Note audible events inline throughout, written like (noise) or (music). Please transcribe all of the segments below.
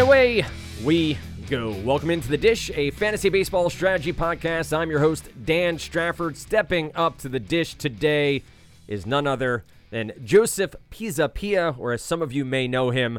And away we go. Welcome into the dish, a fantasy baseball strategy podcast. I'm your host, Dan Strafford. Stepping up to the dish today is none other than Joseph Pisapia, or as some of you may know him,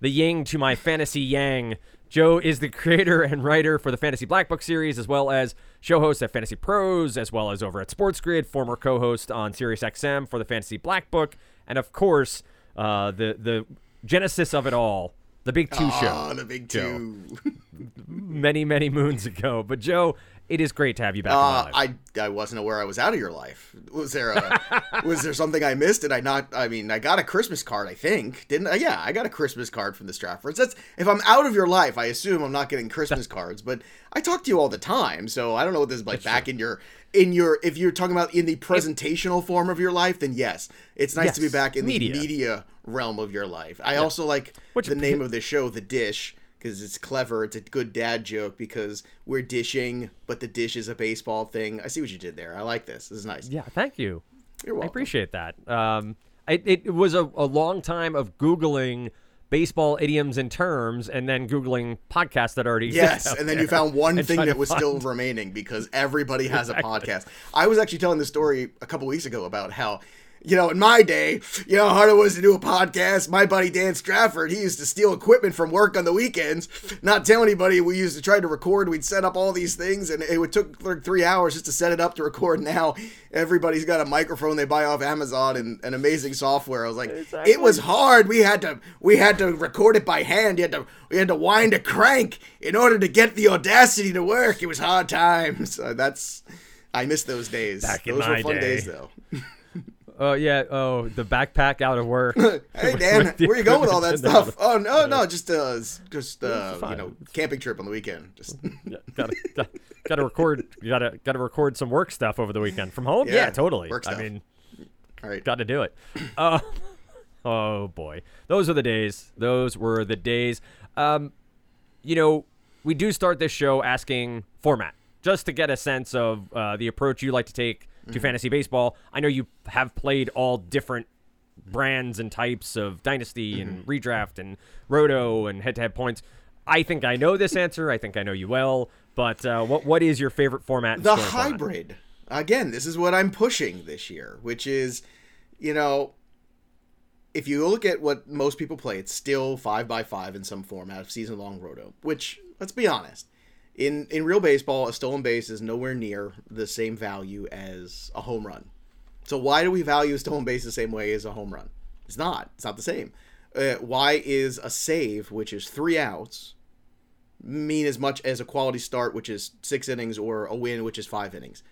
the Yang to my fantasy Yang. Joe is the creator and writer for the Fantasy Black Book series, as well as show host at FantasyPros, as well as over at SportsGrid, former co-host on SiriusXM for the Fantasy Black Book, and of course, uh, the the genesis of it all, the Big Two oh, show. the big two. (laughs) many many moons ago. But Joe, it is great to have you back. Uh. I I wasn't aware I was out of your life. Was there a (laughs) was there something I missed? Did I not? I mean, I got a Christmas card. I think didn't. I? Yeah, I got a Christmas card from the Straffords. That's if I'm out of your life, I assume I'm not getting Christmas (laughs) cards. But I talk to you all the time, so I don't know what this is like back in your in your. If you're talking about in the presentational form of your life, then yes, it's nice to be back in media. the media realm of your life. I also like Which- the name of the show, The Dish. Because it's clever, it's a good dad joke. Because we're dishing, but the dish is a baseball thing. I see what you did there. I like this. This is nice. yeah, thank you. You're welcome. I appreciate that. Um, it, it was a, a long time of googling baseball idioms and terms, and then googling podcasts that already. Yes, and then you found one (laughs) thing that was still remaining because everybody has a podcast. I was actually telling the story a couple weeks ago about how, you know, in my day, you know how hard it was to do a podcast. My buddy Dan Strafford, he used to steal equipment from work on the weekends, not tell anybody. We used to try to record. We'd set up all these things, and it would took like three hours just to set it up to record. Now everybody's got a microphone they buy off Amazon and, and amazing software. I was like, Exactly. it was hard. We had to we had to record it by hand. You had to we had to wind a crank in order to get the audacity to work. It was hard times. Uh, (laughs) that's I miss those days. Back in those my were fun day. days though. (laughs) Oh yeah. Oh, the backpack out of work. (laughs) Hey Dan, where you going with all that stuff? Oh no, no, just uh, just uh, you know, camping trip on the weekend. Just (laughs) Yeah, gotta, gotta, gotta record. You gotta gotta record some work stuff over the weekend from home. Yeah, Yeah, totally. I mean, all right. got to do it. Uh, (laughs) oh boy, those are the days. Those were the days. Um, you know, we do start this show asking format just to get a sense of uh, the approach you like to take to fantasy baseball. I know you have played all different brands and types of dynasty and redraft and roto and head-to-head points. I think I know this answer. I think I know you well. But uh, what what is your favorite format? the scoring format? hybrid again this is what i'm pushing this year which is you know if you look at what most people play it's still 5 by 5 in some format of season long roto which let's be honest in in real baseball a stolen base is nowhere near the same value as a home run so why do we value a stolen base the same way as a home run it's not it's not the same uh, why is a save which is three outs mean as much as a quality start, which is six innings, or a win, which is five innings.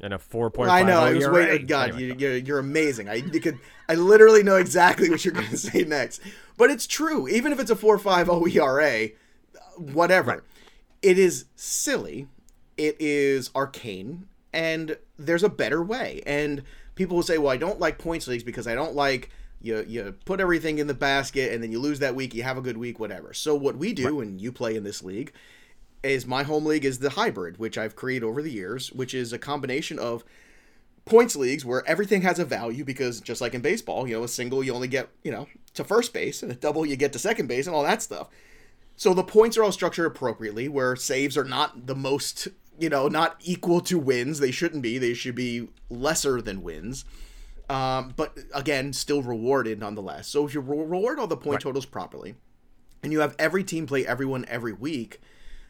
and a four point. I know. I was ERA. waiting. God, Anyway, you, you're, you're amazing. I you could. I literally know exactly what you're going (laughs) to say next. But it's true. Even if it's a four five OERA, whatever, it is silly. It is arcane, and there's a better way. And people will say, "Well, I don't like points leagues because I don't like." You, you put everything in the basket and then you lose that week you have a good week whatever so what we do and you play in this league is my home league is the hybrid, which I've created over the years, which is a combination of points leagues where everything has a value because just like in baseball, you know, a single you only get, you know, to first base and a double you get to second base and all that stuff. So the points are all structured appropriately where saves are not the most, you know, not equal to wins. They shouldn't be. They should be lesser than wins. Um, but again, still rewarded nonetheless. So if you reward all the point totals properly, and you have every team play everyone every week,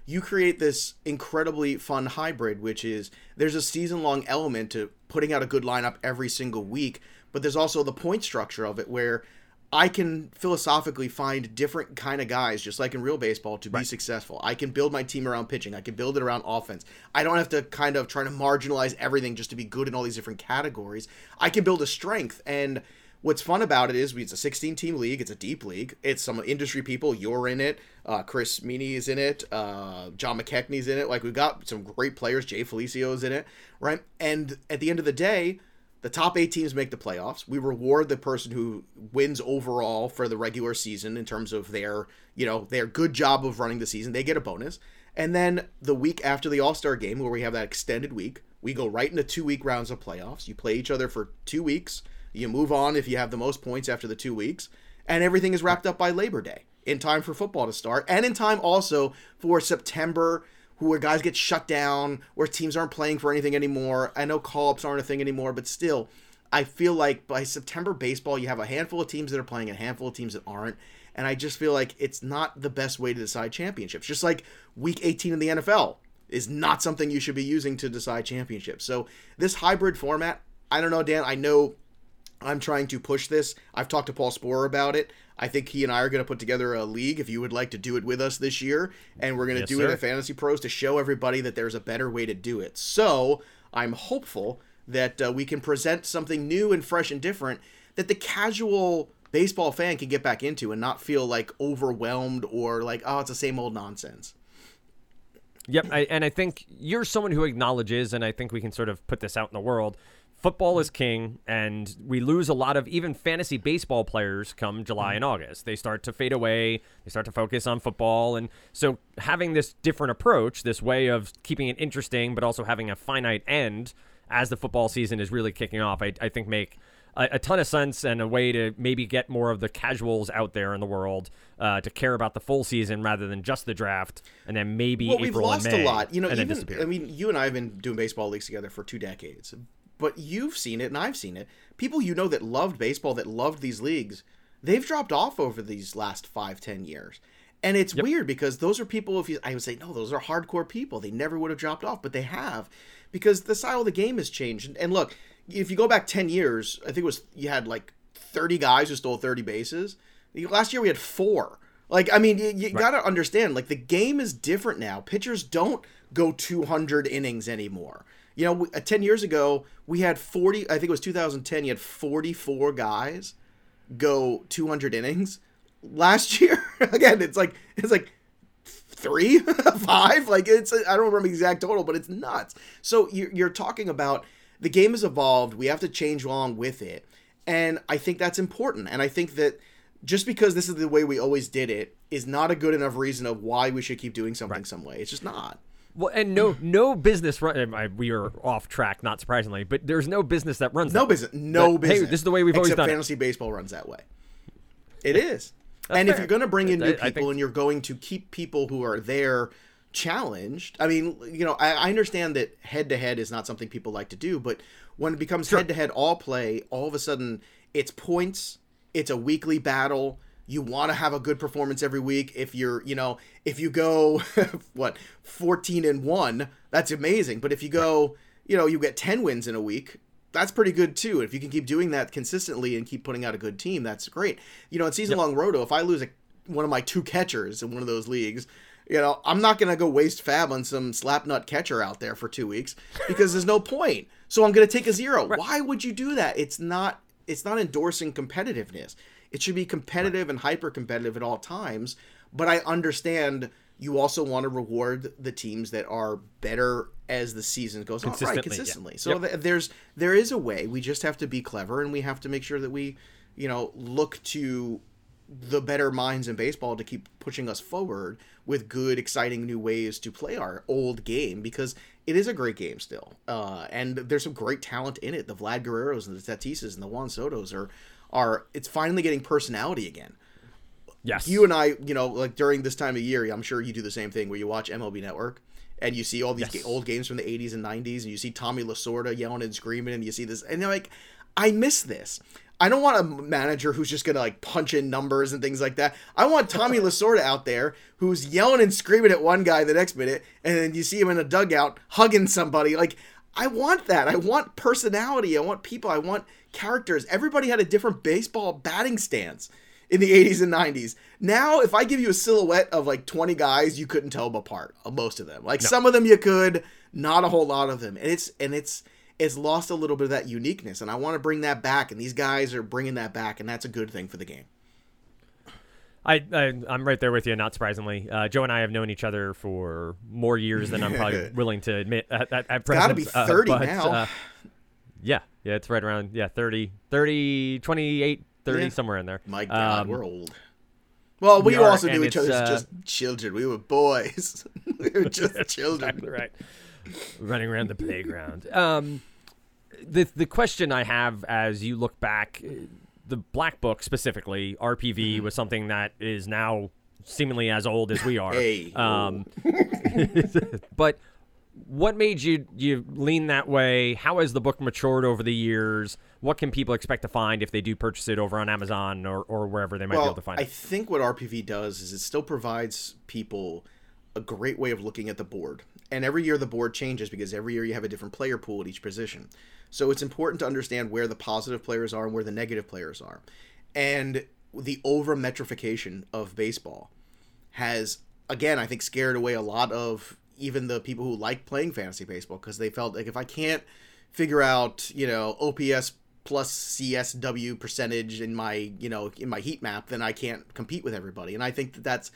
you create this incredibly fun hybrid, which is there's a season long element to putting out a good lineup every single week, but there's also the point structure of it where I can philosophically find different kind of guys, just like in real baseball, to be successful. I can build my team around pitching. I can build it around offense. I don't have to kind of try to marginalize everything just to be good in all these different categories. I can build a strength and What's fun about it is it's a 16 team league. It's a deep league. It's some industry people. You're in it. Uh, Chris Meaney is in it. Uh, John McKechnie's in it. Like we've got some great players. Jay Felicio's in it, right? And at the end of the day, the top eight teams make the playoffs. We reward the person who wins overall for the regular season in terms of their, you know, their good job of running the season. They get a bonus. And then the week after the All Star game, where we have that extended week, we go right into two week rounds of playoffs. You play each other for two weeks. You move on if you have the most points after the two weeks, and everything is wrapped up by Labor Day. in time for football to start and in time also for September where guys get shut down, where teams aren't playing for anything anymore. I know call ups aren't a thing anymore, but still, I feel like by September baseball, you have a handful of teams that are playing, a handful of teams that aren't. And I just feel like it's not the best way to decide championships. Just like week 18 in the NFL is not something you should be using to decide championships. So this hybrid format, I don't know, Dan. I know I'm trying to push this. I've talked to Paul Sporer about it. I think he and I are going to put together a league if you would like to do it with us this year. And we're going to Yes, do sir. it at FantasyPros to show everybody that there's a better way to do it. So I'm hopeful that uh, we can present something new and fresh and different that the casual baseball fan can get back into and not feel like overwhelmed or like, oh, it's the same old nonsense. Yep, I, and I think you're someone who acknowledges, and I think we can sort of put this out in the world. Football is king, and we lose a lot of even fantasy baseball players come July and August. They start to fade away. They start to focus on football, and so having this different approach, this way of keeping it interesting, but also having a finite end as the football season is really kicking off, I, I think make a, a ton of sense and a way to maybe get more of the casuals out there in the world uh, to care about the full season rather than just the draft, and then maybe well, April we've lost a lot. You know, even. I mean, you and I have been doing baseball leagues together for two decades, but you've seen it and I've seen it. People you know that loved baseball, that loved these leagues, they've dropped off over these last five, ten years. And it's weird because those are people. If you, I would say no, those are hardcore people. They never would have dropped off, but they have because the style of the game has changed. And, and look, if you go back ten years, I think it was you had like thirty guys who stole thirty bases. Last year we had four. Like, I mean, you, you got to understand, like, the game is different now. Pitchers don't go 200 innings anymore. You know, we- uh, 10 years ago, we had 40, I think it was 2010, you had 44 guys go 200 innings. Last (laughs) year, again, it's like, it's like three, (laughs) five. Like, it's, I don't remember the exact total, but it's nuts. So you're, you're talking about the game has evolved. We have to change along with it. And I think that's important. And I think that just because this is the way we always did it is not a good enough reason of why we should keep doing something some way. It's just not. Well, and no, (clears throat) no business run. I- We are off track, not surprisingly, but there's no business that runs. No that way. business. No But, hey, business. this is the way we've always Except done it. fantasy baseball runs that way. It is. and if you're going to bring in I- new I think- people and you're going to keep people who are there challenged, I mean, you know, I, I understand that head to head is not something people like to do, but when it becomes head to head all play, all of a sudden it's points, it's a weekly battle. You want to have a good performance every week. If you're, you know, if you go, (laughs) what, 14 and 1, that's amazing. But if you go, you know, you get 10 wins in a week, that's pretty good too. If you can keep doing that consistently and keep putting out a good team, that's great. You know, in season long roto, if I lose a, one of my two catchers in one of those leagues, you know, I'm not gonna go waste fab on some slapnut catcher out there for two weeks because there's no point. So I'm gonna take a zero. Why would you do that? It's not. It's not endorsing competitiveness. It should be competitive and hyper competitive at all times. But I understand you also want to reward the teams that are better as the season goes on. Right, Consistently, yeah. So Yep. th- there's there is a way. We just have to be clever and we have to make sure that we, you know, look to the better minds in baseball to keep pushing us forward with good, exciting new ways to play our old game because it is a great game still. Uh, and there's some great talent in it. The Vlad Guerreros and the Tatises and the Juan Sotos are are it's finally getting personality again Yes, you and I, you know, like during this time of year, I'm sure you do the same thing where you watch MLB Network and you see all these Yes. ga- old games from the 80s and 90s and you see Tommy Lasorda yelling and screaming and you see this and you're like, I miss this. I don't want a manager who's just gonna like punch in numbers and things like that. I want Tommy (laughs) Lasorda out there who's yelling and screaming at one guy the next minute, and then you see him in a dugout hugging somebody. Like I want that. I want personality. I want people. I want characters. Everybody had a different baseball batting stance in the 80s and 90s. Now, if I give you a silhouette of like 20 guys, you couldn't tell them apart. uh, Most of them, like some of them, you could. Not a whole lot of them, and it's and it's it's lost a little bit of that uniqueness. And I want to bring that back. And these guys are bringing that back, and that's a good thing for the game. I, I I'm right there with you. Not surprisingly, uh, Joe and I have known each other for more years than I'm probably willing to admit at, at, at present. Gotta be uh, 30 but, now. uh, yeah, yeah, it's right around yeah 30, 30, 28, 30 Yeah. somewhere in there. My God, Um, we're old. Well, we, we are, also knew each other as uh, just children. We were boys. (laughs) we were (laughs) just children. Exactly right. Running around the playground. Um, the the question I have as you look back, uh, the black book specifically, RPV Mm-hmm. was something that is now seemingly as old as we are. Hey. Um, (laughs) but what made you you lean that way? How has the book matured over the years? What can people expect to find if they do purchase it over on Amazon or, or wherever they might be able to find I it? I think what RPV does is it still provides people a great way of looking at the board. And every year the board changes because every year you have a different player pool at each position. So it's important to understand where the positive players are and where the negative players are. And the over metrification of baseball has again I think scared away a lot of even the people who like playing fantasy baseball because they felt like if I can't figure out you know OPS plus CSW percentage in my you know in my heat map then I can't compete with everybody and I think that that's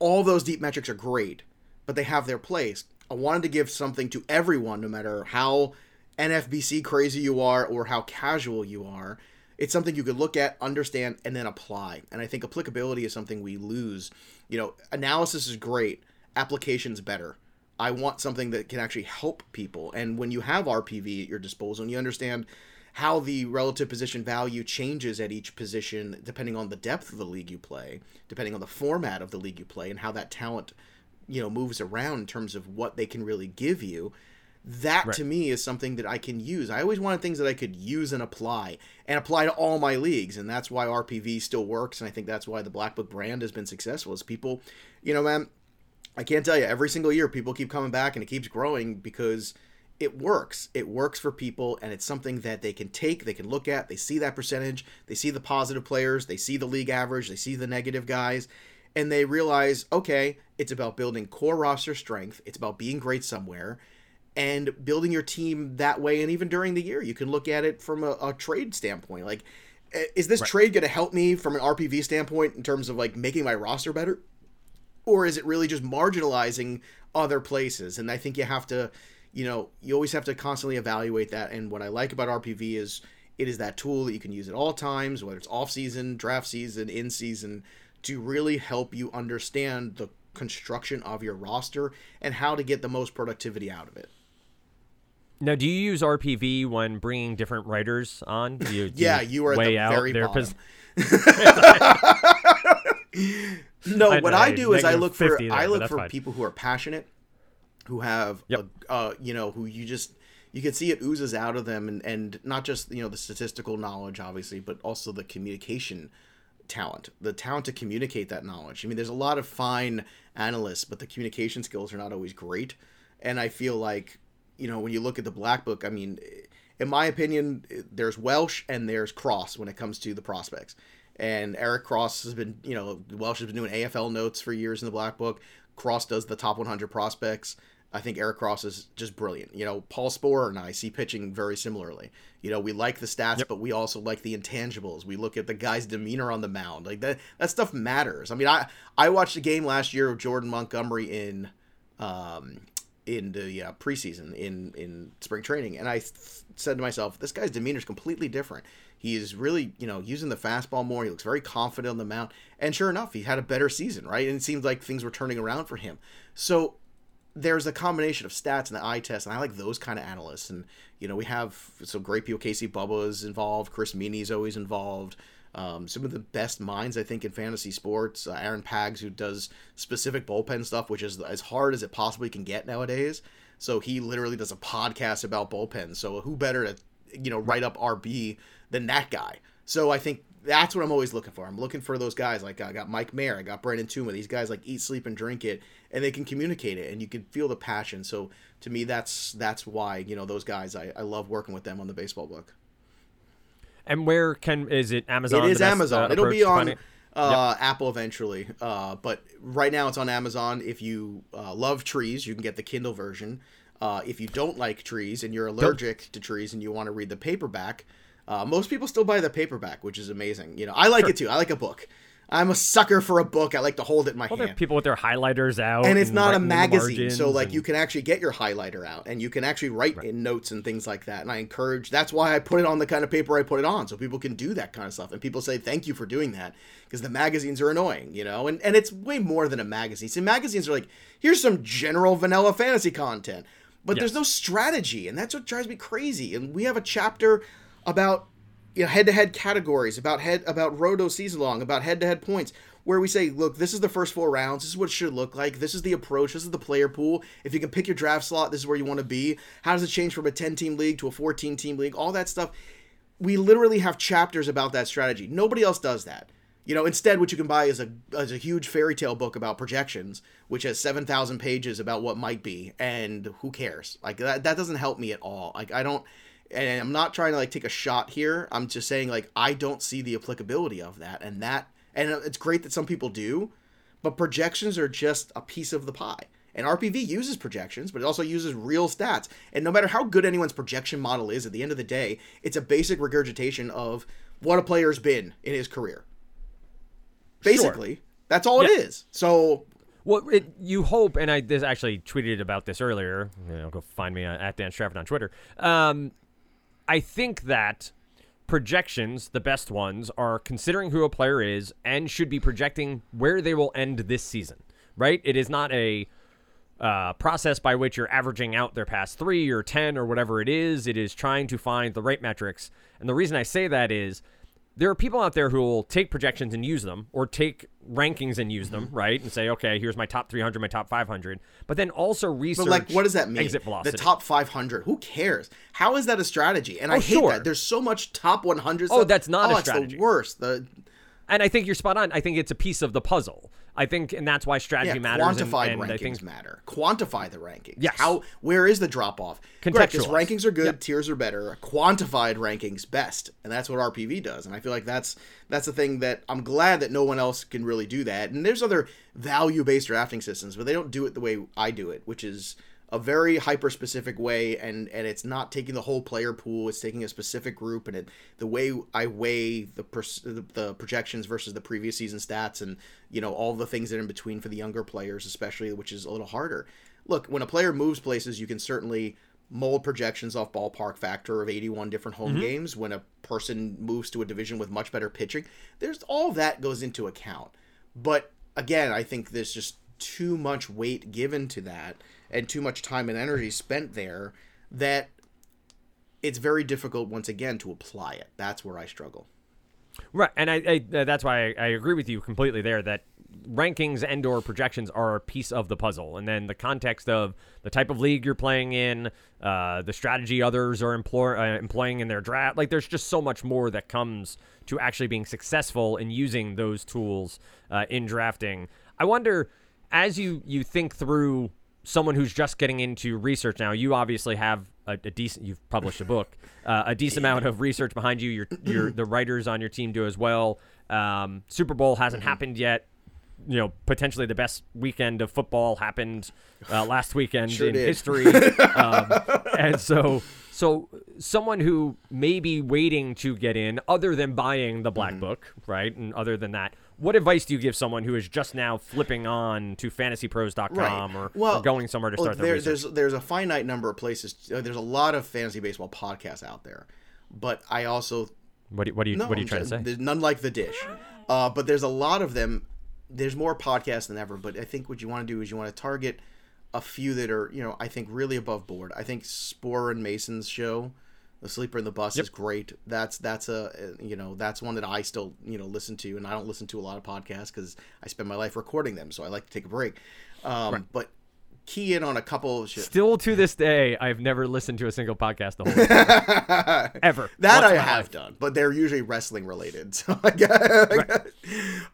all those deep metrics are great but they have their place I wanted to give something to everyone no matter how NFBC crazy you are or how casual you are it's something you could look at, understand, and then apply. And I think applicability is something we lose. You know, analysis is great, application's better. I want something that can actually help people. And when you have RPV at your disposal and you understand how the relative position value changes at each position depending on the depth of the league you play, depending on the format of the league you play, and how that talent, you know, moves around in terms of what they can really give you that Right. to me is something that I can use. I always wanted things that I could use and apply and apply to all my leagues, and that's why RPV still works. And I think that's why the Black Book brand has been successful. Is people, you know, man, I can't tell you every single year people keep coming back and it keeps growing because it works. It works for people, and it's something that they can take, they can look at, they see that percentage, they see the positive players, they see the league average, they see the negative guys, and they realize, okay, it's about building core roster strength, it's about being great somewhere, and building your team that way. And even during the year, you can look at it from a, a trade standpoint. Like, eh, is this trade going to help me from an RPV standpoint in terms of like making my roster better? or is it really just marginalizing other places? And I think you have to, you know, you always have to constantly evaluate that. And what I like about RPV is it is that tool that you can use at all times, whether it's off season, draft season, in season, to really help you understand the construction of your roster and how to get the most productivity out of it. Now, do you use RPV when bringing different writers on? Do you, do Yeah, you are weigh the out very their bottom. (laughs) No, I what know, I do is I look for there, I look for fine. people who are passionate, who have Yep. a, uh, you know, who you just you can see it oozes out of them, and and not just you know the statistical knowledge, obviously, but also the communication talent, the talent to communicate that knowledge. I mean, there's a lot of fine analysts, but the communication skills are not always great, and I feel like you know when you look at the black book, I mean. In my opinion, there's Welsh and there's Cross when it comes to the prospects and Eric Cross has been, you know, Welsh has been doing AFL notes for years in the Black Book. Cross does the top 100 prospects. I think Eric Cross is just brilliant. You know, Paul Sporer and I see pitching very similarly. You know, we like the stats, but we also like the intangibles. We look at the guy's demeanor on the mound. Like that, that stuff matters. I mean, I I watched a game last year of Jordan Montgomery in, um, in the uh, preseason in in spring training, and I th- said to myself, this guy's demeanor is completely different. He is really, you know, using the fastball more. He looks very confident on the mound, and sure enough, he had a better season, right? And it seemed like things were turning around for him. So there's a combination of stats and the eye test, and I like those kind of analysts. And you know, we have some great people. Casey Bubba is involved. Chris Meaney's always involved. Um, some of the best minds, I think, in fantasy sports. Uh, Aaron Pags, who does specific bullpen stuff, which is as hard as it possibly can get nowadays. So he literally does a podcast about bullpens. So who better to, you know, write up RP than that guy? So I think that's what I'm always looking for. I'm looking for those guys. Like I got Mike Mayer, I got Brandon Tuma. These guys like eat, sleep, and drink it, and they can communicate it, and you can feel the passion. So to me, that's that's why you know those guys. I, I love working with them on the baseball book. And where can is it Amazon? It is best, Amazon. uh, It'll be on uh, Apple eventually, uh, but right now it's on Amazon. If you uh, love trees, you can get the Kindle version. Uh, if you don't like trees and you're allergic to trees and you want to read the paperback, uh, most people still buy the paperback, which is amazing. You know, I like it too. I like a book. I'm a sucker for a book. I like to hold it in my Well, there are hand. people with their highlighters out, and it's not a writing in the magazine so like and- you can actually get your highlighter out and you can actually write in notes and things like that and i encourage that's why i put it on the kind of paper i put it on so people can do that kind of stuff and people say thank you for doing that because the magazines are annoying you know and and it's way more than a magazine see magazines are like here's some general vanilla fantasy content but there's no strategy and that's what drives me crazy and we have a chapter about you know head-to-head categories about head about roto season long about head-to-head points where we say, look, this is the first four rounds. This is what it should look like. This is the approach. This is the player pool. If you can pick your draft slot, this is where you want to be. How does it change from a 10 team league to a 14 team league? All that stuff. We literally have chapters about that strategy. Nobody else does that. You know, instead, what you can buy is a, is a huge fairy tale book about projections, which has 7,000 pages about what might be, and who cares? Like, that, that doesn't help me at all. Like, I don't, and I'm not trying to, like, take a shot here. I'm just saying, like, I don't see the applicability of that, and that, and it's great that some people do, but projections are just a piece of the pie. And RPV uses projections, but it also uses real stats. And no matter how good anyone's projection model is, at the end of the day, it's a basic regurgitation of what a player's been in his career. Basically, sure. that's all yeah. it is. So well, it, you hope, and I this actually tweeted about this earlier. You know, go find me at Dan Strafford on Twitter. Um, I think that projections, the best ones, are considering who a player is and should be projecting where they will end this season. Right? It is not a uh, process by which you're averaging out their past three or ten or whatever it is. It is trying to find the right metrics. And the reason I say that is there are people out there who will take projections and use them or take rankings and use them, mm-hmm. right? And say, okay, here's my top 300, my top 500. But then also research. But like, what does that mean? Exit velocity. The top 500. Who cares? How is that a strategy? And oh, I hate sure. that. There's so much top 100. Oh, that's not oh, a strategy. the worst. The and I think you're spot on. I think it's a piece of the puzzle. I think, and that's why strategy yeah, matters. Quantified and, and rankings think, matter. Quantify the rankings. Yes. How? Where is the drop off? Contextual. rankings are good, yep. tiers are better. Quantified rankings best, and that's what RPV does. And I feel like that's that's the thing that I'm glad that no one else can really do that. And there's other value based drafting systems, but they don't do it the way I do it, which is a very hyper specific way and and it's not taking the whole player pool it's taking a specific group and it the way i weigh the the projections versus the previous season stats and you know all the things that are in between for the younger players especially which is a little harder. Look when a player moves places you can certainly mold projections off ballpark factor of 81 different home mm-hmm. games. When a person moves to a division with much better pitching there's all that goes into account. But again i think there's just too much weight given to that and too much time and energy spent there that it's very difficult once again to apply it. That's where I struggle. Right, and I, I that's why I, I, agree with you completely there that rankings and or projections are a piece of the puzzle, and then the context of the type of league you're playing in, uh, the strategy others are employ, uh, employing in their draft. Like, there's just so much more that comes to actually being successful in using those tools uh, in drafting. I wonder, as you you think through someone who's just getting into research now, you obviously have a, a decent. You've published a book, (laughs) uh, a decent amount of research behind you. Your your (clears throat) the writers on your team do as well. Um, Super Bowl hasn't mm-hmm. happened yet. You know, potentially the best weekend of football happened uh, last weekend sure in did. history, um, (laughs) and so so someone who may be waiting to get in, other than buying the black mm-hmm. book, right, and other than that, what advice do you give someone who is just now flipping on to fantasypros.com right. or, well, or going somewhere to start there, their There's there's a finite number of places. Uh, there's a lot of fantasy baseball podcasts out there, but I also what do, what do you no, what are you trying to say? There's none like the dish, uh, but there's a lot of them. There's more podcasts than ever, but I think what you want to do is you want to target a few that are you know I think really above board. I think Sporer and Mason's show the sleeper in the bus yep. is great. That's that's a you know that's one that I still you know listen to, and I don't listen to a lot of podcasts because I spend my life recording them, so I like to take a break. Um, right. But key in on a couple of shit. Still to this day, I've never listened to a single podcast the whole (laughs) time. ever. (laughs) That I have life. done, but they're usually wrestling related. (laughs) So I guess. Right.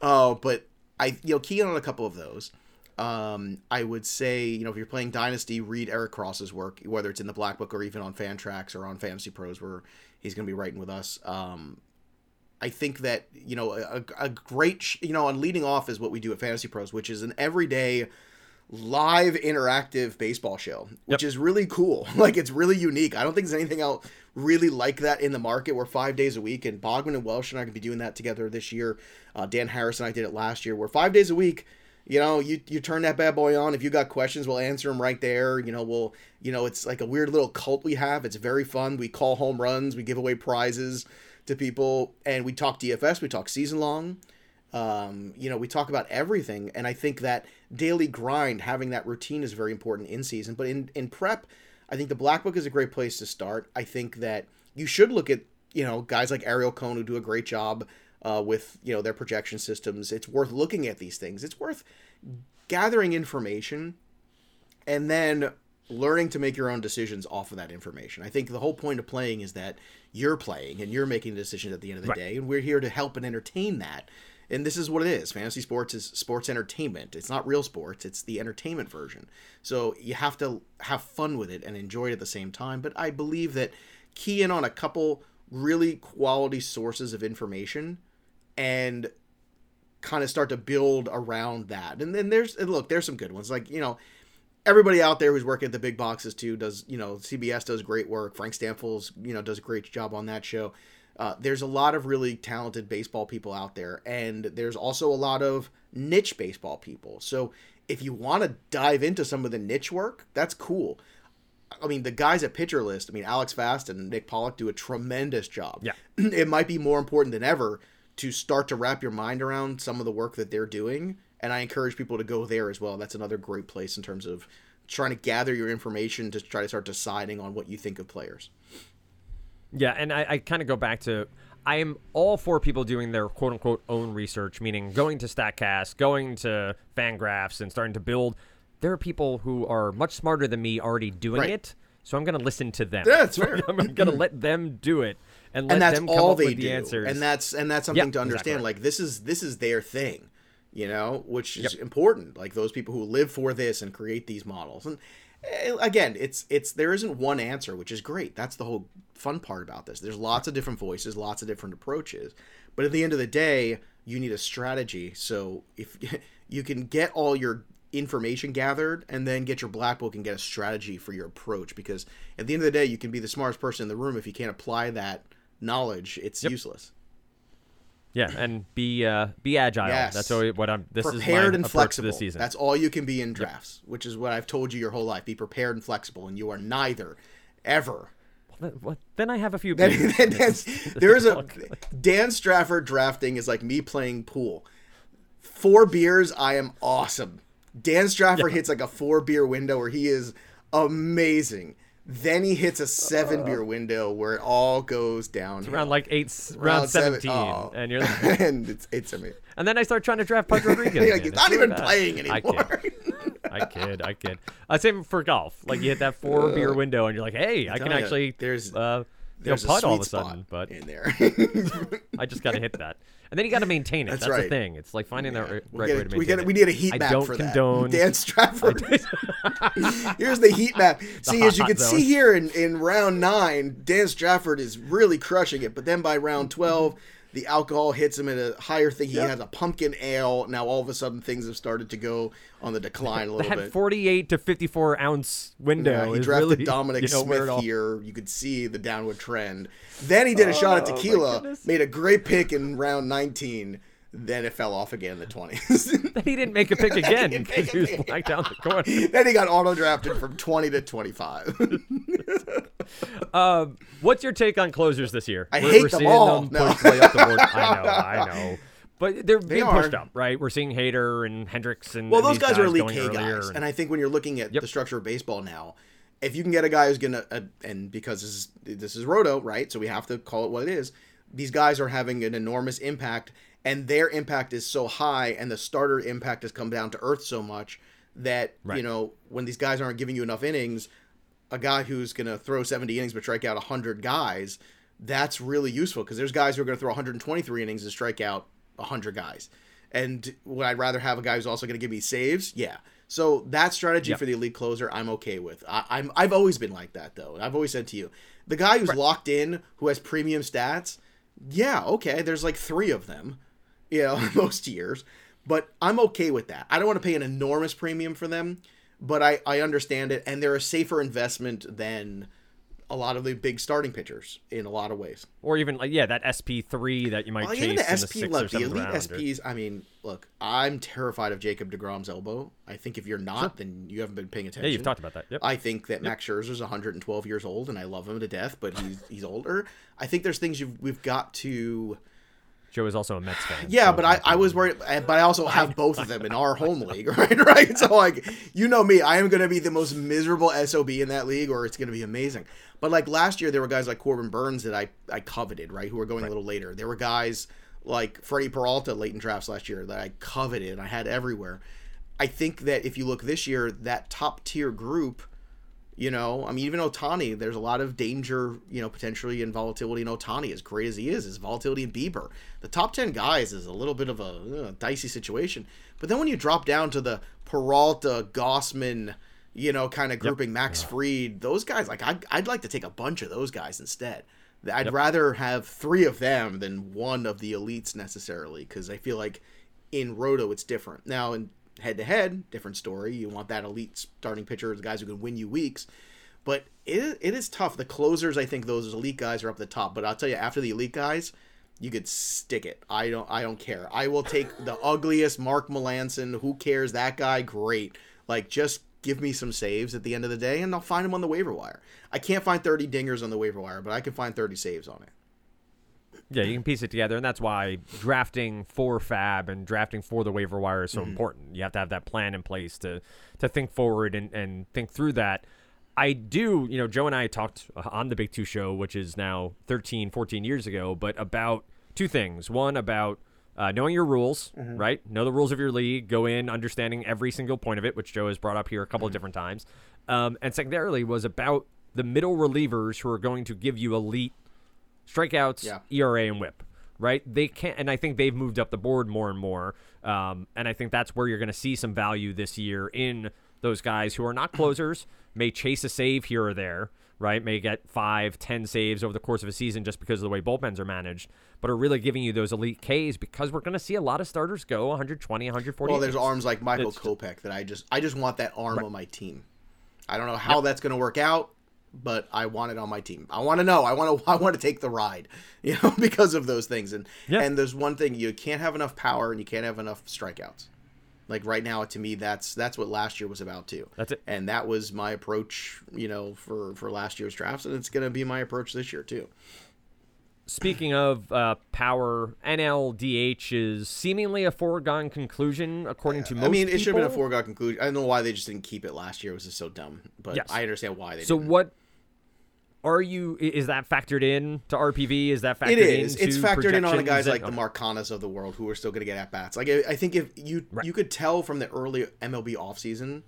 Oh, but I you know key in on a couple of those. Um, I would say, you know, if you're playing Dynasty, read Eric Cross's work, whether it's in the Black Book or even on Fantrax or on FantasyPros, where he's going to be writing with us. Um, I think that you know a, a great sh- you know on leading off is what we do at FantasyPros, which is an everyday live interactive baseball show, which yep. is really cool. (laughs) like it's really unique. I don't think there's anything else really like that in the market. We're five days a week, and Bogman and Welsh and I gonna be doing that together this year. Uh, Dan Harris and I did it last year. We're five days a week you know, you you turn that bad boy on. If you got questions, we'll answer them right there. You know, we'll you know, it's like a weird little cult we have. It's very fun. We call home runs. We give away prizes to people, and we talk DFS. We talk season long. Um, you know, we talk about everything, and I think that daily grind, having that routine, is very important in season. But in in prep, I think the Black Book is a great place to start. I think that you should look at you know guys like Ariel Cohen who do a great job uh, with you know their projection systems. It's worth looking at these things. It's worth gathering information and then learning to make your own decisions off of that information. I think the whole point of playing is that you're playing and you're making decisions at the end of the Right. day, and we're here to help and entertain that. And this is what it is. Fantasy sports is sports entertainment. It's not real sports, it's the entertainment version. So you have to have fun with it and enjoy it at the same time. But I believe that key in on a couple really quality sources of information and kind of start to build around that. And then there's and look, there's some good ones. Like, you know, everybody out there who's working at the big boxes too does, you know, CBS does great work. Frank Stampfl, you know, does a great job on that show. Uh, there's a lot of really talented baseball people out there, and there's also a lot of niche baseball people. So if you want to dive into some of the niche work, that's cool. I mean, the guys at Pitcher List, I mean, Alex Fast and Nick Pollack do a tremendous job. Yeah. (clears throat) it might be more important than ever to start to wrap your mind around some of the work that they're doing. And I encourage people to go there as well. That's another great place in terms of trying to gather your information to try to start deciding on what you think of players. Yeah, and I, I kind of go back to I am all for people doing their quote unquote own research, meaning going to StatCast, going to Fangraphs, and starting to build. There are people who are much smarter than me already doing Right. it, so I'm going to listen to them. Yeah, that's (laughs) fair. I'm going to let them do it and let and that's them come all up they with do. the answers. And that's and that's something Yep, to understand. exactly. Like this is this is their thing, you know, which is important. Like those people who live for this and create these models. And eh, again, it's it's there isn't one answer, which is great. That's the whole fun part about this. There's lots of different voices, lots of different approaches. But at the end of the day, you need a strategy. So if (laughs) you can get all your information gathered and then get your black book and get a strategy for your approach because at the end of the day you can be the smartest person in the room if you can't apply that knowledge it's useless yeah, and be uh, be agile. Yes. That's what I'm. This prepared is my and flexible this season. that's all you can be in drafts which is what i've told you your whole life be prepared and flexible and you are neither ever what- then I have a few. Then- then (laughs) there is a Dan Strafford drafting is like me playing pool. Four beers, I am awesome. Dan Strafford hits like a four beer window where he is amazing. Then he hits a seven beer window where it all goes down. around like eight, s- round, seventeen, oh. and you're. Like, (laughs) and it's it's amazing. and then I start trying to draft Pudge (laughs) Rodriguez. Like, again. he's not even bad. playing I kid. anymore. I kid, I kid. I same for golf. Like you hit that four (laughs) beer window, and you're like, "Hey, I can actually there's- uh, you know, There's a putt all of a spot sudden." But in there. I just got to hit that, and then you got to maintain it. That's, That's the thing. It's like finding the right, We, right get way a- to we, maintain get it. we need a heat I map don't for condone- that. Dan Strafford. (laughs) Here's the heat map. (laughs) See, as you can see here in, in round nine, Dan Strafford is really crushing it. But then by round 12, the alcohol hits him at a higher thing. He has a pumpkin ale. Now all of a sudden things have started to go on the decline a little that bit. 48 to 54 ounce window Yeah, he is drafted really, Dominic you know, Smith here. You could see the downward trend. Then he did a shot at Oh, tequila, made a great pick in round 19. Then it fell off again in the 20s. (laughs) Then he didn't make a pick again because he was pick. black down the corner. (laughs) then he got auto drafted from 20 to 25. (laughs) Um, what's your take on closers this year? I we're, hate we're them all. them No. up the board. I know, I know. But they're being pushed up, right? We're seeing Hader and Hendriks and well, and those these guys, are elite K guys. and- And I think when you're looking at Yep. the structure of baseball now, if you can get a guy who's going to, uh, and because this is, this is Roto, right? So we have to call it what it is. These guys are having an enormous impact, and their impact is so high, and the starter impact has come down to earth so much that, Right. you know, when these guys aren't giving you enough innings, a guy who's going to throw 70 innings but strike out 100 guys, that's really useful because there's guys who are going to throw 123 innings and strike out 100 guys. And would I rather have a guy who's also going to give me saves? Yeah. So that strategy Yep. for the elite closer, I'm okay with. I, I'm I've always been like that though. I've always said to you, the guy who's locked in, who has premium stats, yeah, okay. There's like three of them, you know, (laughs) most years, but I'm okay with that. I don't want to pay an enormous premium for them, but I I understand it, and they're a safer investment than a lot of the big starting pitchers in a lot of ways. or even like yeah, that SP three that you might Well, chase even the in the SP, sixth or look, the elite round. or- SPs. I mean, look, I'm terrified of Jacob Degrom's elbow. I think if you're not, then you haven't been paying attention. yeah, you've talked about that. Yep. I think that Max Scherzer's 112 years old, and I love him to death, but he's he's older. I think there's things you've, we've got to. Joe is also a Mets fan. Yeah, so but I, I was worried, eh, but I also have both of them in our home (laughs) league, (laughs) right? Right. So like, you know me, I am going to be the most miserable sob in that league, or it's going to be amazing. But like last year, there were guys like Corbin Burnes that I I coveted, right, who were going a little later. There were guys like Freddie Peralta late in drafts last year that I coveted, and I had everywhere. I think that if you look this year, that top tier group, you know, I mean, even Ohtani, there's a lot of danger, you know, potentially in volatility in Ohtani, as great as he is, is volatility in Bieber. The top 10 guys is a little bit of a uh, dicey situation. But then when you drop down to the Peralta, Gausman, you know, kind of grouping, yep. Max yeah. Fried, those guys, like, I'd, I'd like to take a bunch of those guys instead. I'd yep. rather have three of them than one of the elites necessarily, because I feel like in Roto it's different. Now, in head to head, different story. You want that elite starting pitcher, the guys who can win you weeks. But it, it is tough. The closers, I think those elite guys are up the top. But I'll tell you, after the elite guys, you could stick it. I don't I don't care. I will take the (laughs) ugliest Mark Melancon. Who cares? That guy, great. Like just give me some saves at the end of the day, and I'll find them on the waiver wire. I can't find 30 dingers on the waiver wire, but I can find 30 saves on it. Yeah, you can piece it together, and that's why drafting for Fab and drafting for the waiver wire is so mm-hmm. important. You have to have that plan in place to to think forward and, and think through that. I do, you know, Joe and I talked on the Big Two show, which is now 13, 14 years ago, but about two things. One, about uh, knowing your rules, mm-hmm. right? Know the rules of your league. Go in understanding every single point of it, which Joe has brought up here a couple mm-hmm. of different times. Um, and secondarily, was about the middle relievers who are going to give you elite strikeouts, yeah. ERA, and WHIP. Right? They can't, and I think they've moved up the board more and more. Um, and I think that's where you're going to see some value this year in those guys who are not (clears throat) closers, may chase a save here or there, right? May get five, ten saves over the course of a season just because of the way bullpens are managed, but are really giving you those elite Ks because we're going to see a lot of starters go 120, 140. Well, there's arms like Michael it's, Kopech that I just I just want that arm right. on my team. I don't know how yep. that's going to work out but I want it on my team. I want to know. I want to. (laughs) I want to take the ride, (laughs) you know, because of those things. And yeah. and there's one thing you can't have enough power and you can't have enough strikeouts. Like right now, to me, that's that's what last year was about too. That's it. And that was my approach, you know, for for last year's drafts, and it's going to be my approach this year too. Speaking of uh, power, NLDH is seemingly a foregone conclusion, according to most. I mean, it should have been a foregone conclusion. I don't know why they just didn't keep it last year. It was just so dumb, but yes. I understand why they. So didn't. what are you? Is that factored in to RPV? Is that factored? In? It is. It's factored in on the guys like the Marcanas of the world who are still going to get at bats. Like I think if you right. you could tell from the early MLB offseason,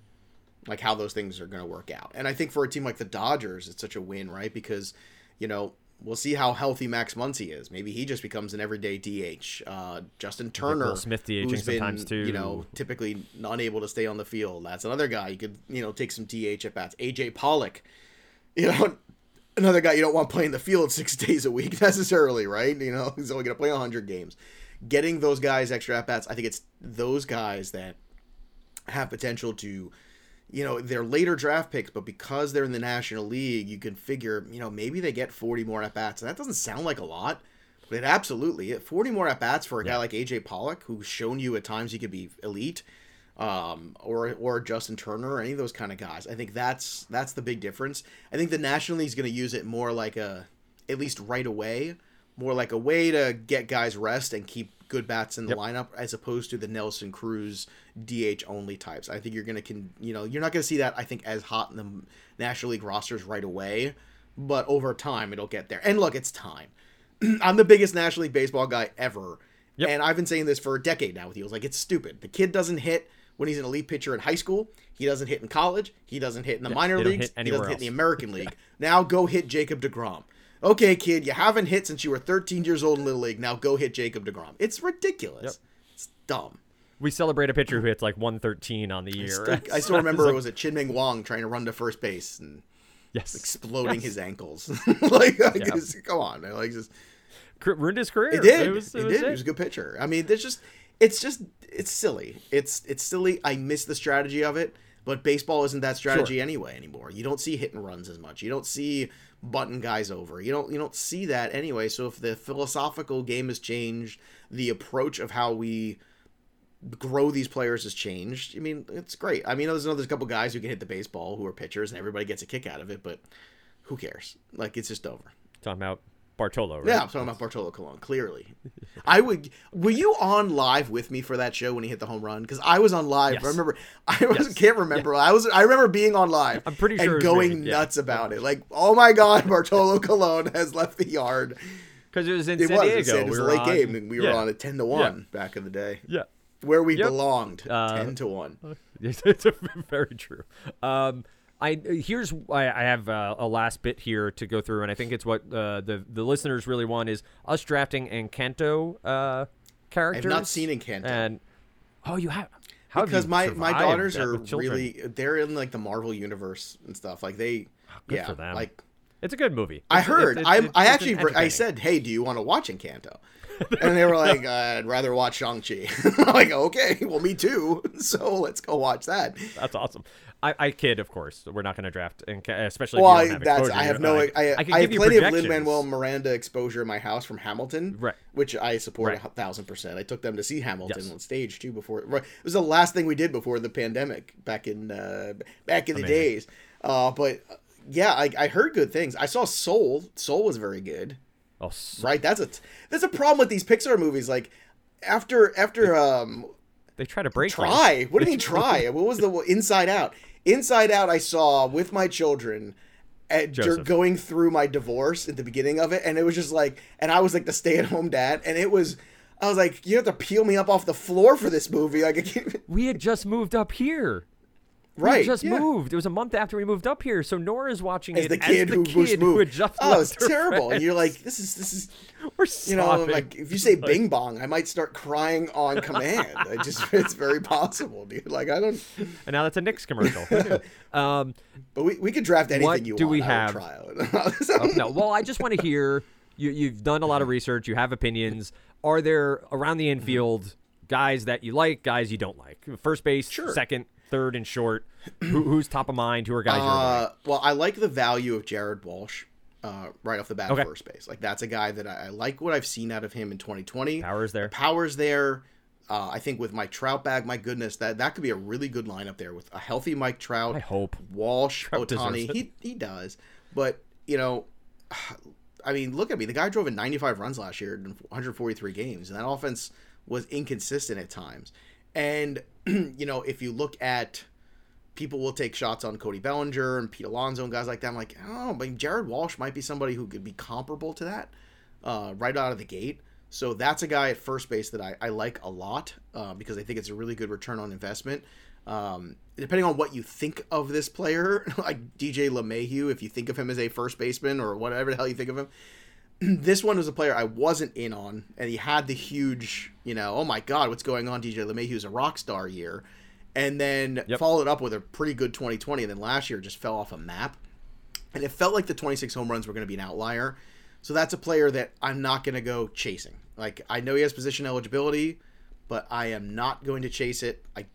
like how those things are going to work out. And I think for a team like the Dodgers, it's such a win, right? Because you know we'll see how healthy Max Muncy is. Maybe he just becomes an everyday DH. Uh, Justin Turner, Smith DHing who's been, too. You know, typically unable to stay on the field. That's another guy you could you know take some DH at bats. AJ Pollock, (laughs) you know, another guy you don't want playing the field (laughs) six days a week (laughs) necessarily, right? You know, (laughs) he's only going to play 100 games. Getting those guys extra at bats, I think it's those guys that have potential to, you know, they're later draft picks, but because they're in the National League, you can figure, you know, maybe they get 40 more at bats. And that doesn't sound like a lot, but it absolutely, 40 more at bats for a yeah. guy like AJ Pollock, who's shown you at times he could be elite um, or or Justin Turner or any of those kind of guys. I think that's that's the big difference. I think the National League is going to use it more like a, at least right away, more like a way to get guys rest and keep good bats in the yep. lineup as opposed to the Nelson Cruz DH only types. I think you're going to can you know you're not going to see that I think as hot in the National League rosters right away, but over time it'll get there. And look, it's time. (clears throat) I'm the biggest National League baseball guy ever. Yep. And I've been saying this for a decade now with you. It's like it's stupid. The kid doesn't hit when he's an elite pitcher in high school. He doesn't hit in college. He doesn't hit in the yeah, minor leagues. He doesn't hit in the American League. Now go hit Jacob DeGrom. Okay, kid, you haven't hit since you were 13 years old in Little League. Now go hit Jacob DeGrom. It's ridiculous. Yep. It's dumb. We celebrate a pitcher who hits like 113 on the year. I still, I (laughs) still remember like, it was a Chien-Ming Wang trying to run to first base and yes, exploding yes. his ankles. (laughs) like, like yeah. come on, like just ruined his career. It did. It, was, it, it did. It. He was a good pitcher. I mean, there's just it's just it's silly. It's it's silly. I miss the strategy of it, but baseball isn't that strategy sure. anyway anymore. You don't see hit and runs as much. You don't see button guys over. You don't you don't see that anyway. So if the philosophical game has changed, the approach of how we grow these players has changed. I mean, it's great. I mean, there's another couple guys who can hit the baseball who are pitchers, and everybody gets a kick out of it. But who cares? Like it's just over. Talking about Bartolo, right? Yeah, I'm talking about Bartolo Colon. Clearly, (laughs) I would. Were you on live with me for that show when he hit the home run? Because I was on live. Yes. I remember. I was, yes. can't remember. Yeah. I was. I remember being on live. I'm pretty sure and going nuts about it. Like, oh my god, Bartolo Colon (laughs) has left the yard. because it was in It San was. Diego. It was, we a late on- game, and we were on at ten to one back in the day, Yeah. where we Yep. belonged. Uh, ten to one. (laughs) it's very true. Um, I here's I, I have uh, a last bit here to go through, and I think it's what uh, the the listeners really want is us drafting Encanto uh, characters. Not seen Encanto. and oh, you have how have because you my my daughters are really they're in like the Marvel universe and stuff. Like they, good yeah, for them. like It's a good movie. I heard. it's- I it's- I actually I said, hey, do you want to watch Encanto? (laughs) And they were like, uh, I'd rather watch Shang Chi. (laughs) I'm like, okay, well, me too. (laughs) So let's go watch that. That's awesome. I, I kid, of course. We're not going to draft, especially. Well, if I, have that's. I have no I, I, I, I have plenty of. Lin Manuel Miranda exposure in my house from Hamilton, Right. Which I support Right. a thousand percent. I took them to see Hamilton Yes. on stage too before. right, It was the last thing we did before the pandemic back in uh, back in the Amazing. days. Uh, but yeah, I, I heard good things. I saw Soul. Soul was very good. Oh, s- Right. That's a that's a problem with these Pixar movies. Like after after um they try to break. try. What do you mean (laughs) try? What was the Inside Out? Inside Out, I saw with my children. At, dur- Joseph. going through my divorce at the beginning of it, and it was just like, and I was like the stay-at-home dad, and it was, I was like, you have to peel me up off the floor for this movie, like, I can't, We had just moved up here. We right? had just yeah. moved. It was a month after we moved up here, so Nora's watching As it the kid as who the was kid who moved. had just oh, it's her terrible, and you're like, this is this is, (laughs) We're you know, like if you say Bing Bong, I might start crying on command. I just, (laughs) it's very possible, dude. Like I don't, (laughs) and now that's a Knicks commercial. Um, but we, we could draft anything What you do want. we have? would try it. no, well, I just want to hear you. You've done a lot of research. You have opinions. Are there around the infield guys that you like, guys you don't like? First base, Sure. second, third, and short. Who, who's top of mind? Who are guys Uh, well, I like the value of Jared Walsh uh, right off the bat, Okay. first base. Like that's a guy that I, I like what I've seen out of him in 2020. Powers there. The power's there. Uh, I think with Mike Trout back, my goodness, that that could be a really good lineup there with a healthy Mike Trout. I hope. Walsh, Trout Ohtani. He he does, but you know, (sighs) I mean, look at me. The guy drove in 95 runs last year in 143 games, and that offense was inconsistent at times. And (clears throat) you know, if you look at people will take shots on Cody Bellinger and Pete Alonso and guys like that. I'm like, oh, but Jared Walsh might be somebody who could be comparable to that uh, right out of the gate. So that's a guy at first base that I, I like a lot uh, because I think it's a really good return on investment. Um, depending on what you think of this player, (laughs) like DJ LeMahieu, if you think of him as a first baseman or whatever the hell you think of him, (clears throat) this one was a player I wasn't in on, and he had the huge, you know, oh my god, what's going on? DJ LeMahieu's a rock star year, and then Yep. followed up with a pretty good 2020, and then last year just fell off a map, and it felt like the 26 home runs were going to be an outlier. So that's a player that I'm not going to go chasing. Like I know he has position eligibility, but I am not going to chase it. I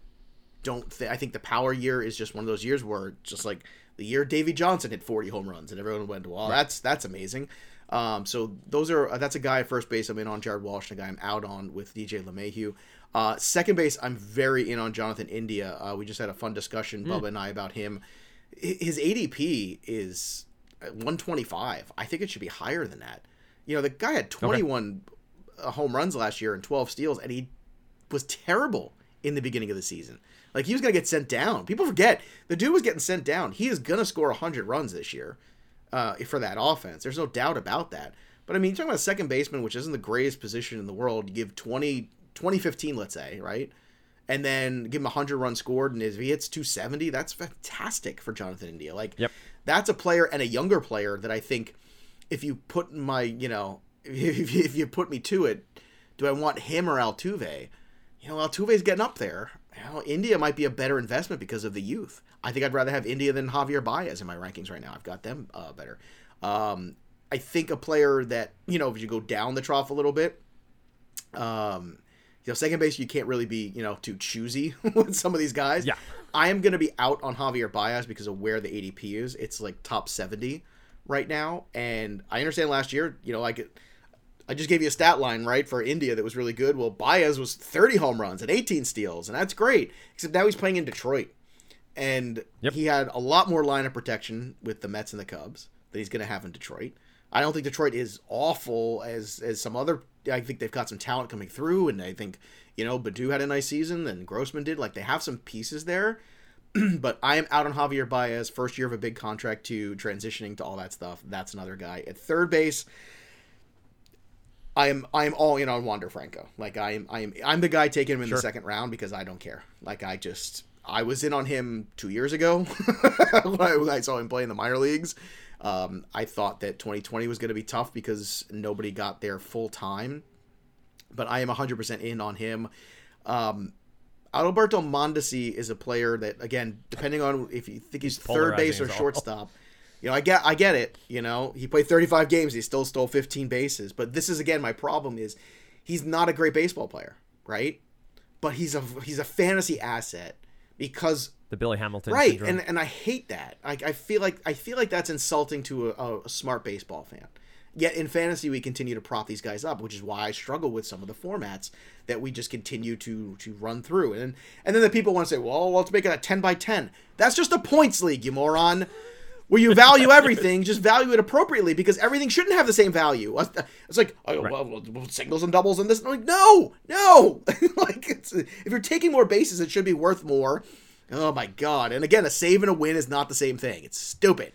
don't think I think the power year is just one of those years where just like the year Davey Johnson hit 40 home runs and everyone went, "Well, that's that's amazing." Um, so those are uh, that's a guy at first base I'm in on Jared Walsh, and a guy I'm out on with DJ LeMahieu. Uh, second base I'm very in on Jonathan India. Uh, we just had a fun discussion, Bubba and I, about him. His ADP is 125. I think it should be higher than that. You know, the guy had 21 uh home runs last year and 12 steals, and he was terrible in the beginning of the season. Like he was gonna get sent down. People forget the dude was getting sent down. He is gonna score hundred runs this year uh, for that offense. There's no doubt about that. But I mean, you're talking about a second baseman, which isn't the greatest position in the world. You give 20, 2015, let's say, right? And then give him 100 runs scored, and if he hits 270, that's fantastic for Jonathan India. Like, Yep. that's a player and a younger player that I think if you put my, you know, (laughs) if, if you put me to it, do I want him or Altuve? You know, Altuve's getting up there. You know, India might be a better investment because of the youth. I think I'd rather have India than Javier Baez in my rankings right now. I've got them uh, better. Um, I think a player that you know, if you go down the trough a little bit, um, you know, second base you can't really be you know too choosy (laughs) with some of these guys. Yeah. I am going to be out on Javier Baez because of where the ADP is. It's like top seventy right now, and I understand last year, you know, like. I just gave you a stat line, right, for India that was really good. Well, Baez was 30 home runs and 18 steals, and that's great. Except now he's playing in Detroit. And Yep. he had a lot more line of protection with the Mets and the Cubs than he's going to have in Detroit. I don't think Detroit is awful as as some other. I think they've got some talent coming through, and I think you know Baddoo had a nice season, and Grossman did. Like they have some pieces there, (clears throat) but I am out on Javier Baez. First year of a big contract to transitioning to all that stuff. That's another guy at third base. I am I am all in on Wander Franco. Like I am I am I'm the guy taking him in Sure. the second round because I don't care. Like I just I was in on him two years ago (laughs) when I, when I saw him play in the minor leagues. Um, I thought that 2020 was going to be tough because nobody got there full time, but I am 100% in on him. Um, Adalberto Mondesi is a player that, again, depending on if you think he's, third base or shortstop, you know, I get, I get it. You know, he played 35 games, he still stole 15 bases. But this is again my problem is he's not a great baseball player, right? But he's a he's a fantasy asset because The Billy Hamilton right, syndrome. and and I hate that. I, I feel like I feel like that's insulting to a, a smart baseball fan. Yet in fantasy, we continue to prop these guys up, which is why I struggle with some of the formats that we just continue to to run through. And and then the people want to say, well, let's make it a ten by ten. That's just a points league, you moron. Where you value everything, just value it appropriately because everything shouldn't have the same value. It's like oh, well, well, singles and doubles and this. I'm like, no, no. (laughs) like, it's, if you're taking more bases, it should be worth more. Oh my god! And again, a save and a win is not the same thing. It's stupid.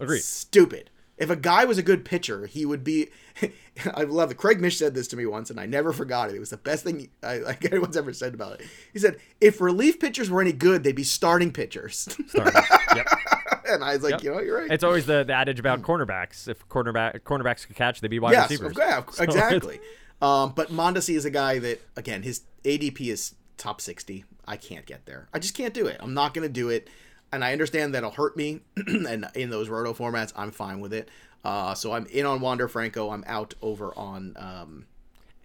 Agreed. Stupid. If a guy was a good pitcher, he would be. (laughs) I love it. Craig Mish said this to me once, and I never forgot it. It was the best thing I, (laughs) like anyone's ever said about it. He said, "If relief pitchers were any good, they'd be starting pitchers." Starting. yep. And I was like, Yep. you know, you're right. It's always the, the adage about cornerbacks. If cornerback cornerbacks could catch, they'd be wide yes, receivers. yeah, (laughs) So exactly. Um, but Mondesi is a guy that, again, his ADP is top 60. I can't get there. I just can't do it. I'm not going to do it. And I understand that'll hurt me. (clears throat) and in those roto formats, I'm fine with it. Uh, so I'm in on Wander Franco. I'm out over on. Um,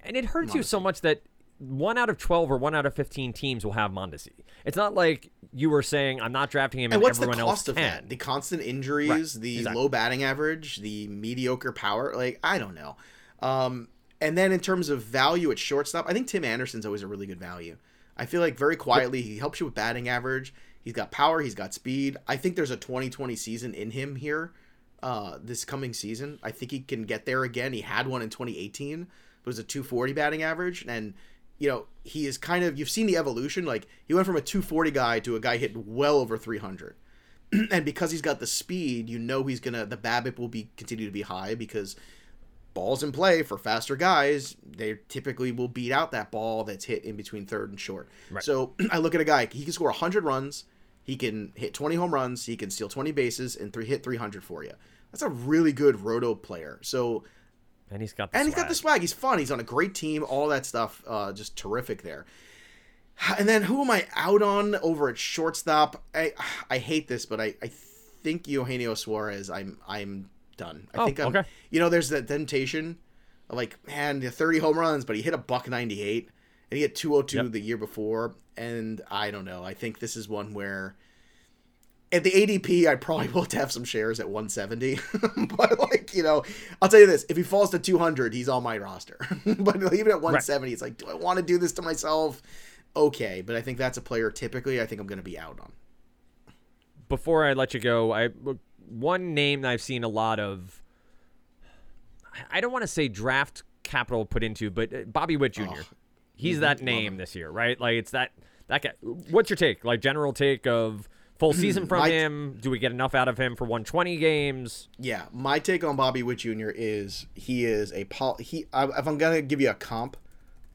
And it hurts you so much that one out of 12 or one out of 15 teams will have Mondesi. It's not like you were saying, I'm not drafting him and, and what's the everyone else cost of that? The constant injuries, Right, the exactly. low batting average, the mediocre power. Like I don't know. Um, and then in terms of value at shortstop, I think Tim Anderson's always a really good value. I feel like very quietly he helps you with batting average. He's got power. He's got speed. I think there's a 2020 season in him here. Uh, this coming season, I think he can get there again. He had one in 2018. It was a 240 batting average, and you know he is kind of. You've seen the evolution. Like he went from a 240 guy to a guy hitting well over 300 (clears throat) and because he's got the speed, you know he's gonna the BABIP will be continue to be high because balls in play for faster guys, they typically will beat out that ball that's hit in between third and short. Right. So (clears throat) I look at a guy, he can score 100 runs, he can hit 20 home runs, he can steal 20 bases and three, hit 300 for you. That's a really good roto player. So And he's got the and he's got swag. the swag. He's fun. He's on a great team. All that stuff, uh, just terrific there. (sighs) And then who am I out on over at shortstop? I (sighs) I hate this, but I, I think Eugenio Suarez. I'm I'm done. I Oh, think I'm. okay. You know, there's that temptation, of like man, 30 home runs, but he hit a buck 98, and he hit 202 Yep. the year before, and I don't know. I think this is one where. At the ADP, I probably (laughs) will have some shares at 170, (laughs) but like you know, I'll tell you this: if he falls to 200, he's on my roster. (laughs) but even at 170, it's like, do I want to do this to myself? Okay, but I think that's a player. Typically, I think I'm going to be out on. Before I let you go, I one name that I've seen a lot of. I don't want to say draft capital put into, but uh, Bobby Witt Jr. Oh, He's that name this year, right? Like it's that that guy. What's your take? Like general take of full season (clears throat) from My- him? Do we get enough out of him for 120 games? Yeah, my take on Bobby Witt Jr. is he is a pol- he. I, if I'm gonna give you a comp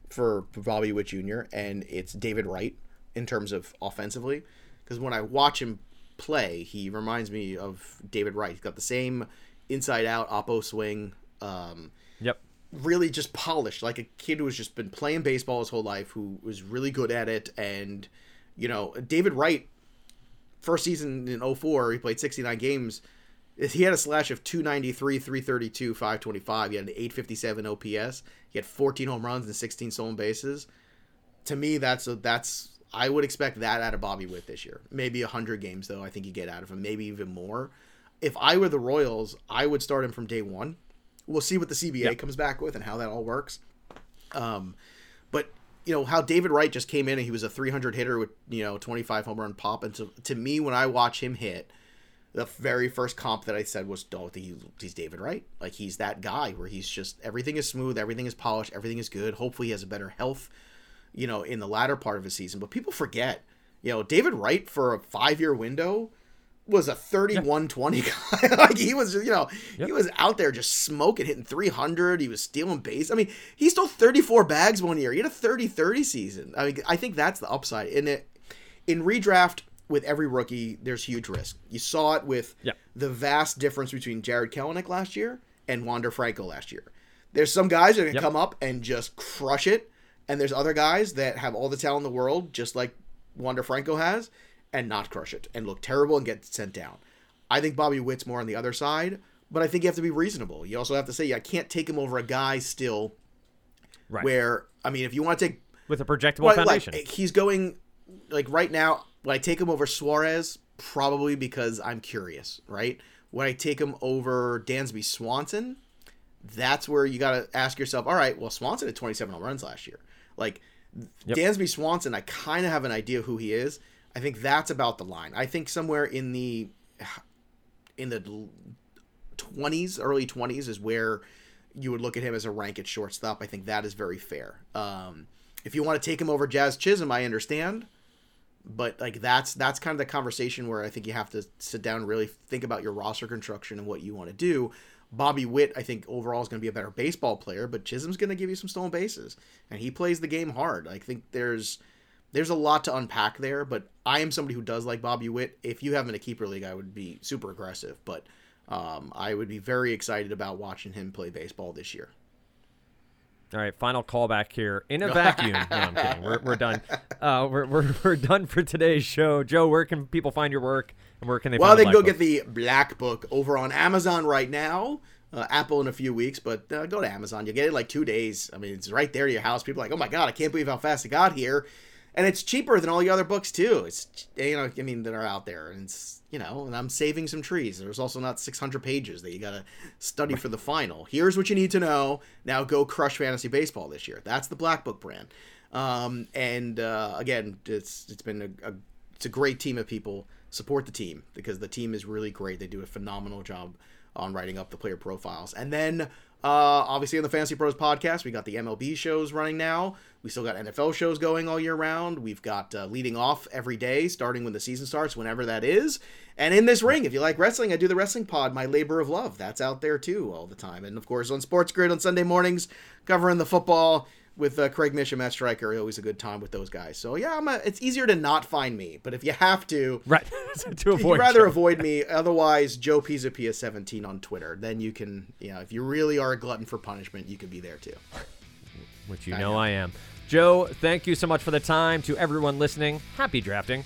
for, Bobby Witt Jr. and it's David Wright in terms of offensively, because when I watch him play, he reminds me of David Wright. He's got the same inside out oppo swing. Um, Yep. really just polished, like a kid who has just been playing baseball his whole life, who was really good at it. And, you know, David Wright, first season in 04, he played 69 games. He had a slash of 293, 332, 525. He had an 857 OPS. He had 14 home runs and 16 stolen bases. To me, that's a, that's I would expect that out of Bobby Witt this year. Maybe 100 games though. I think you get out of him, maybe even more. If I were the Royals, I would start him from day one. We'll see what the CBA Yeah. comes back with and how that all works. Um, but you know how David Wright just came in and he was a 300 hitter with you know 25 home run pop, and to, to me when I watch him hit, the very first comp that I said was, "Oh, he, he's David Wright. Like he's that guy where he's just everything is smooth, everything is polished, everything is good. Hopefully, he has a better health, you know, in the latter part of his season. But people forget, you know, David Wright for a five year window was a 31 20 guy. (laughs) like he was, you know, Yep. he was out there just smoking, hitting 300. He was stealing base. I mean, he stole 34 bags one year. He had a 30 30 season. I mean, I think that's the upside. In it, in redraft with every rookie, there's huge risk. You saw it with Yep. the vast difference between Jarred Kelenic last year and Wander Franco last year. There's some guys that can Yep. come up and just crush it, and there's other guys that have all the talent in the world, just like Wander Franco has, and not crush it and look terrible and get sent down. I think Bobby Witt's more on the other side, but I think you have to be reasonable. You also have to say I can't take him over a guy still Right. where I mean, if you want to take With a projectable well, like foundation. Eh, he's going like right now. Would I take him over Suarez? Probably because I'm curious, right? Would I take him over Dansby Swanson? That's where you got to ask yourself. All right, well, Swanson had 27 home runs last year. Like Yep. Dansby Swanson, I kind of have an idea who he is. I think that's about the line. I think somewhere in the in the 20s, early 20s is where you would look at him as a rank at shortstop. I think that is very fair. Um, if you want to take him over Jazz Chisholm, I understand, but like that's that's kind of the conversation where I think you have to sit down and really think about your roster construction and what you want to do. Bobby Witt, I think overall is going to be a better baseball player, but Chisholm's going to give you some stolen bases, and he plays the game hard. I think there's there's a lot to unpack there, but I am somebody who does like Bobby Witt. If you have him in a keeper league, I would be super aggressive, but um, I would be very excited about watching him play baseball this year. All right, final callback here in a (laughs) vacuum. no, I'm kidding. We're, we're done. Uh, we're, we're, we're done for today's show. Joe, where can people find your work and where can they Well, they can go get the Black Book over on Amazon right now. Uh, Apple in a few weeks, but uh, go to Amazon. You'll get it like two days. I mean, it's right there to your house. People are like, oh my god, I can't believe how fast it got here, and it's cheaper than all the other books too. It's you know, I mean, that are out there, and it's you know, and I'm saving some trees. There's also not 600 pages that you gotta study for the final. Here's what you need to know. Now go crush fantasy baseball this year. That's the Black Book brand. Um, and uh, again, it's it's been a, a it's a great team of people. Support the team because the team is really great. They do a phenomenal job on writing up the player profiles. And then, uh, obviously, on the FantasyPros podcast, we got the MLB shows running now. We still got NFL shows going all year round. We've got uh, leading off every day, starting when the season starts, whenever that is. And in this ring, if you like wrestling, I do the Wrestling Pod, my labor of love. That's out there too all the time. And of course, on SportsGrid on Sunday mornings, covering the football with uh, Craig Mish and Matt Stryker. Always a good time with those guys. So yeah, I'm a, it's easier to not find me, but if you have to, Right. (laughs) to (laughs) avoid you'd rather Joe. avoid me. Otherwise, Joe Pisapia 17 on Twitter. Then you can, you know, if you really are a glutton for punishment, you can be there too. which you I know know. I am. Joe, thank you so much for the time. To everyone listening, happy drafting.